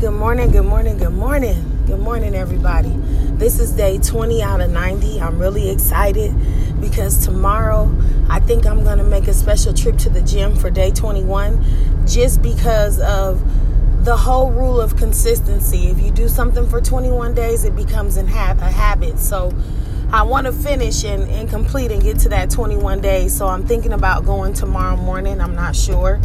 Good morning, good morning, good morning. Good morning, everybody. This is day 20 out of 90. I'm really excited because tomorrow I think I'm going to make a special trip to the gym for day 21 just because of the whole rule of consistency. If you do something for 21 days, it becomes a habit. So I want to finish and, and complete and get to that 21 days. So I'm thinking about going tomorrow morning. I'm not sure.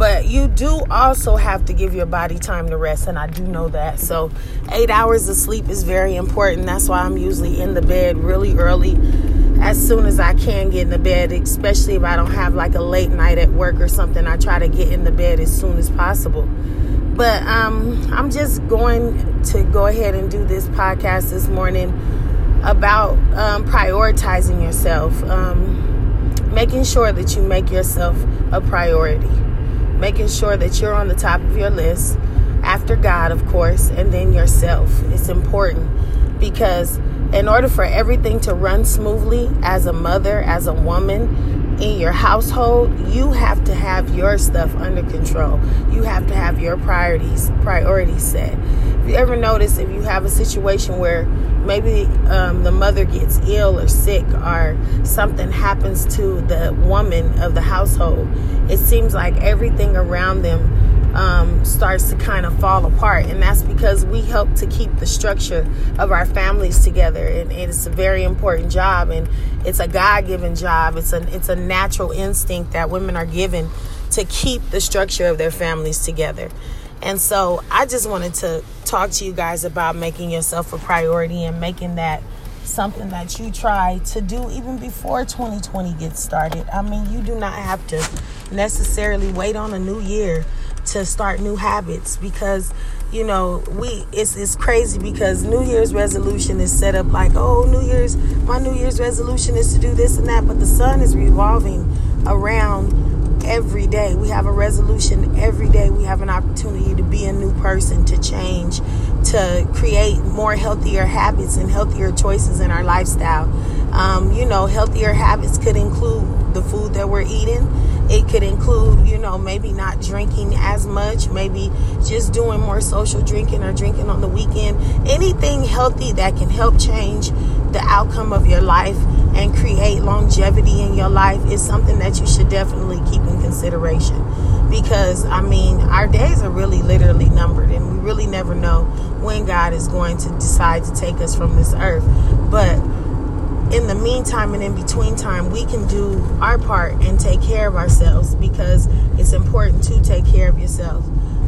But you do also have to give your body time to rest, and I do know that. So, eight hours of sleep is very important. That's why I'm usually in the bed really early, as soon as I can get in the bed, especially if I don't have like a late night at work or something. I try to get in the bed as soon as possible. But um, I'm just going to go ahead and do this podcast this morning about um, prioritizing yourself, um, making sure that you make yourself a priority making sure that you're on the top of your list after God, of course, and then yourself. It's important because in order for everything to run smoothly as a mother, as a woman in your household, you have to have your stuff under control. You have to have your priorities priorities set. If you ever notice if you have a situation where maybe um, the mother gets ill or sick or something happens to the woman of the household it seems like everything around them um, starts to kind of fall apart. And that's because we help to keep the structure of our families together. And, and it's a very important job. And it's a god-given job. It's a it's a natural instinct that women are given to keep the structure of their families together. And so I just wanted to talk to you guys about making yourself a priority and making that something that you try to do even before 2020 gets started. I mean, you do not have to necessarily wait on a new year to start new habits because you know we it's it's crazy because new year's resolution is set up like oh new year's my new year's resolution is to do this and that but the sun is revolving around every day. We have a resolution every day. We have an opportunity to be a new person, to change, to create more healthier habits and healthier choices in our lifestyle. Um, you know, healthier habits could include we're eating. It could include, you know, maybe not drinking as much, maybe just doing more social drinking or drinking on the weekend. Anything healthy that can help change the outcome of your life and create longevity in your life is something that you should definitely keep in consideration. Because, I mean, our days are really literally numbered, and we really never know when God is going to decide to take us from this earth. But in the meantime and in between time, we can do our part and take care of ourselves because it's important to take care of yourself.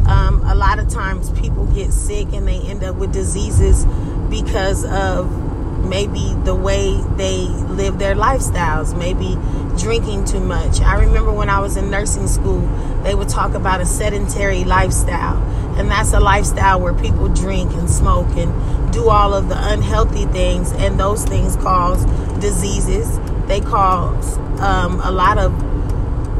Um, a lot of times people get sick and they end up with diseases because of maybe the way they live their lifestyles, maybe drinking too much. I remember when I was in nursing school, they would talk about a sedentary lifestyle. And that's a lifestyle where people drink and smoke and do all of the unhealthy things, and those things cause diseases. They cause um, a lot of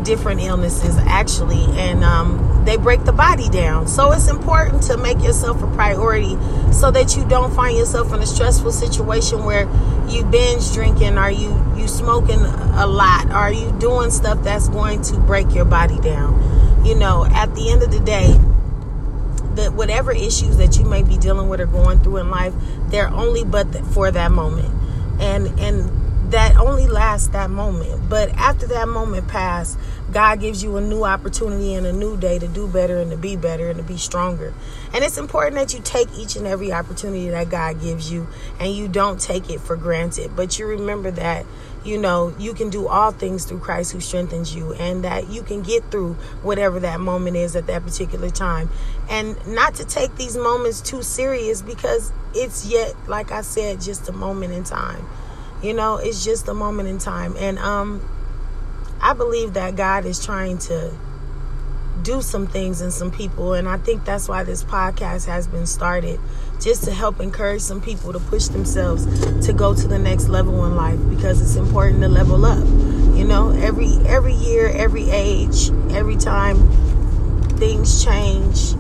different illnesses, actually. And um, they break the body down. So it's important to make yourself a priority so that you don't find yourself in a stressful situation where you binge drinking or you you smoking a lot are you doing stuff that's going to break your body down. You know, at the end of the day, that whatever issues that you may be dealing with or going through in life, they're only but for that moment. And and that only lasts that moment. But after that moment passed, God gives you a new opportunity and a new day to do better and to be better and to be stronger. And it's important that you take each and every opportunity that God gives you and you don't take it for granted. But you remember that, you know, you can do all things through Christ who strengthens you and that you can get through whatever that moment is at that particular time. And not to take these moments too serious because it's yet, like I said, just a moment in time. You know, it's just a moment in time. And um I believe that God is trying to do some things in some people and I think that's why this podcast has been started just to help encourage some people to push themselves to go to the next level in life because it's important to level up. You know, every every year, every age, every time things change,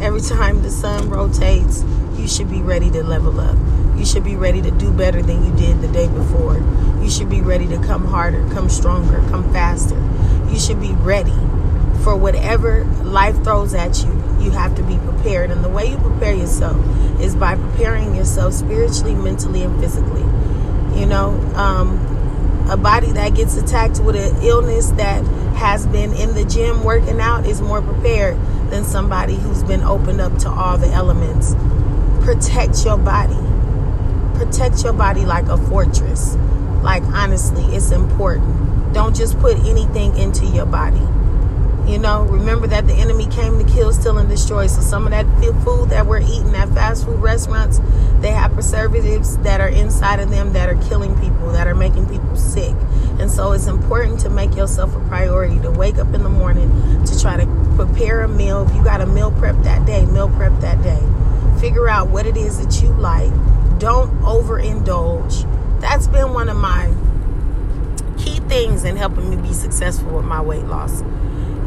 every time the sun rotates, you should be ready to level up. You should be ready to do better than you did the day before. You should be ready to come harder, come stronger, come faster. You should be ready for whatever life throws at you. you have to be prepared. And the way you prepare yourself is by preparing yourself spiritually, mentally, and physically. You know, um, a body that gets attacked with an illness that has been in the gym working out is more prepared than somebody who's been opened up to all the elements. Protect your body. Protect your body like a fortress. Like, honestly, it's important. Don't just put anything into your body. You know, remember that the enemy came to kill, steal, and destroy. So some of that food that we're eating at fast food restaurants, they have preservatives that are inside of them that are killing people, that are making people sick. And so it's important to make yourself a priority to wake up in the morning to try to prepare a meal. If you got a meal prep that day, meal prep that day. Figure out what it is that you like. Don't overindulge. That's been one of my key things in helping me be successful with my weight loss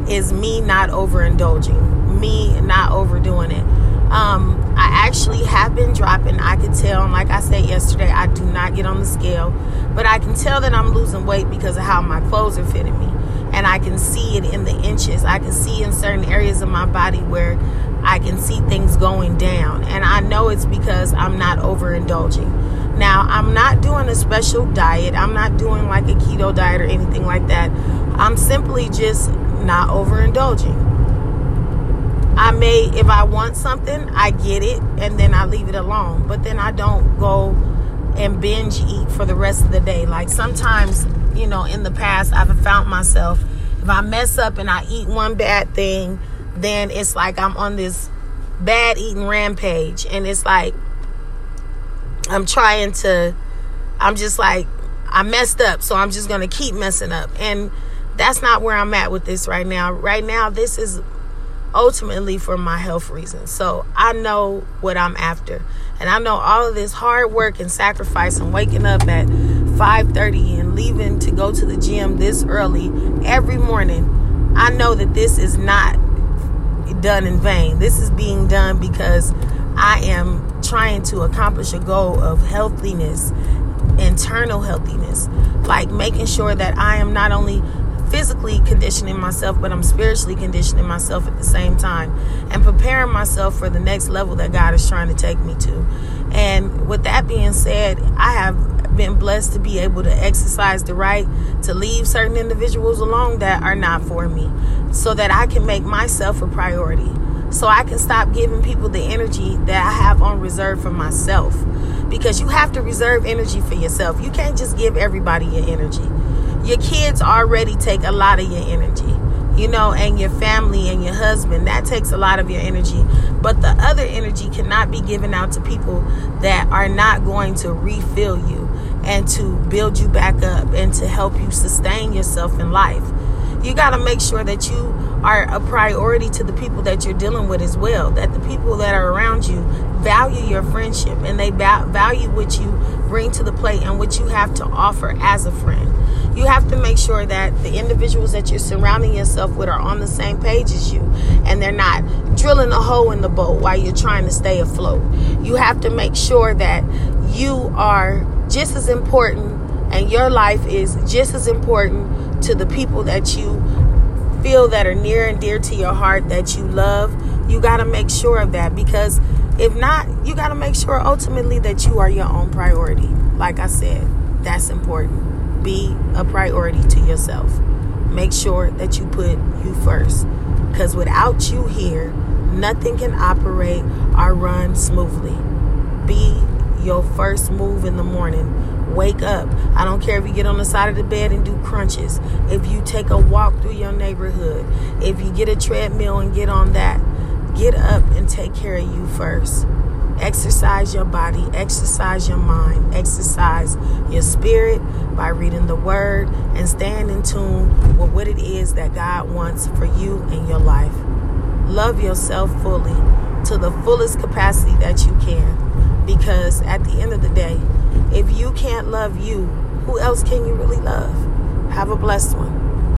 is me not overindulging, me not overdoing it. Um, I actually have been dropping. I can tell, and like I said yesterday, I do not get on the scale, but I can tell that I'm losing weight because of how my clothes are fitting me. And I can see it in the inches. I can see in certain areas of my body where I can see things going down. And I know it's because I'm not overindulging. Now, I'm not doing a special diet. I'm not doing like a keto diet or anything like that. I'm simply just not overindulging. I may, if I want something, I get it and then I leave it alone. But then I don't go and binge eat for the rest of the day. Like sometimes, you know, in the past, I've found myself, if I mess up and I eat one bad thing, then it's like I'm on this bad eating rampage. And it's like I'm trying to, I'm just like, I messed up. So I'm just going to keep messing up. And that's not where I'm at with this right now. Right now, this is ultimately for my health reasons. So I know what I'm after. And I know all of this hard work and sacrifice and waking up at 5:30 and leaving to go to the gym this early every morning. I know that this is not done in vain. This is being done because I am trying to accomplish a goal of healthiness, internal healthiness, like making sure that I am not only physically conditioning myself, but I'm spiritually conditioning myself at the same time and preparing myself for the next level that God is trying to take me to. And with that being said, I have been blessed to be able to exercise the right to leave certain individuals alone that are not for me so that I can make myself a priority. So I can stop giving people the energy that I have on reserve for myself. Because you have to reserve energy for yourself. You can't just give everybody your energy your kids already take a lot of your energy you know, and your family and your husband. That takes a lot of your energy. But the other energy cannot be given out to people that are not going to refill you and to build you back up and to help you sustain yourself in life. You got to make sure that you are a priority to the people that you're dealing with as well. That the people that are around you value your friendship and they value what you bring to the plate and what you have to offer as a friend. You have to make sure that the individuals that you're surrounding yourself with are on the same page as you and they're not drilling a hole in the boat while you're trying to stay afloat. You have to make sure that you are just as important and your life is just as important to the people that you feel that are near and dear to your heart that you love. You got to make sure of that because if not, you got to make sure ultimately that you are your own priority. Like I said, that's important. Be a priority to yourself. Make sure that you put you first. Because without you here, nothing can operate or run smoothly. Be your first move in the morning. Wake up. I don't care if you get on the side of the bed and do crunches. If you take a walk through your neighborhood. If you get a treadmill and get on that Get up and take care of you first. Exercise your body, exercise your mind, exercise your spirit by reading the word and staying in tune with what it is that God wants for you in your life. Love yourself fully to the fullest capacity that you can because at the end of the day, if you can't love you, who else can you really love? Have a blessed one.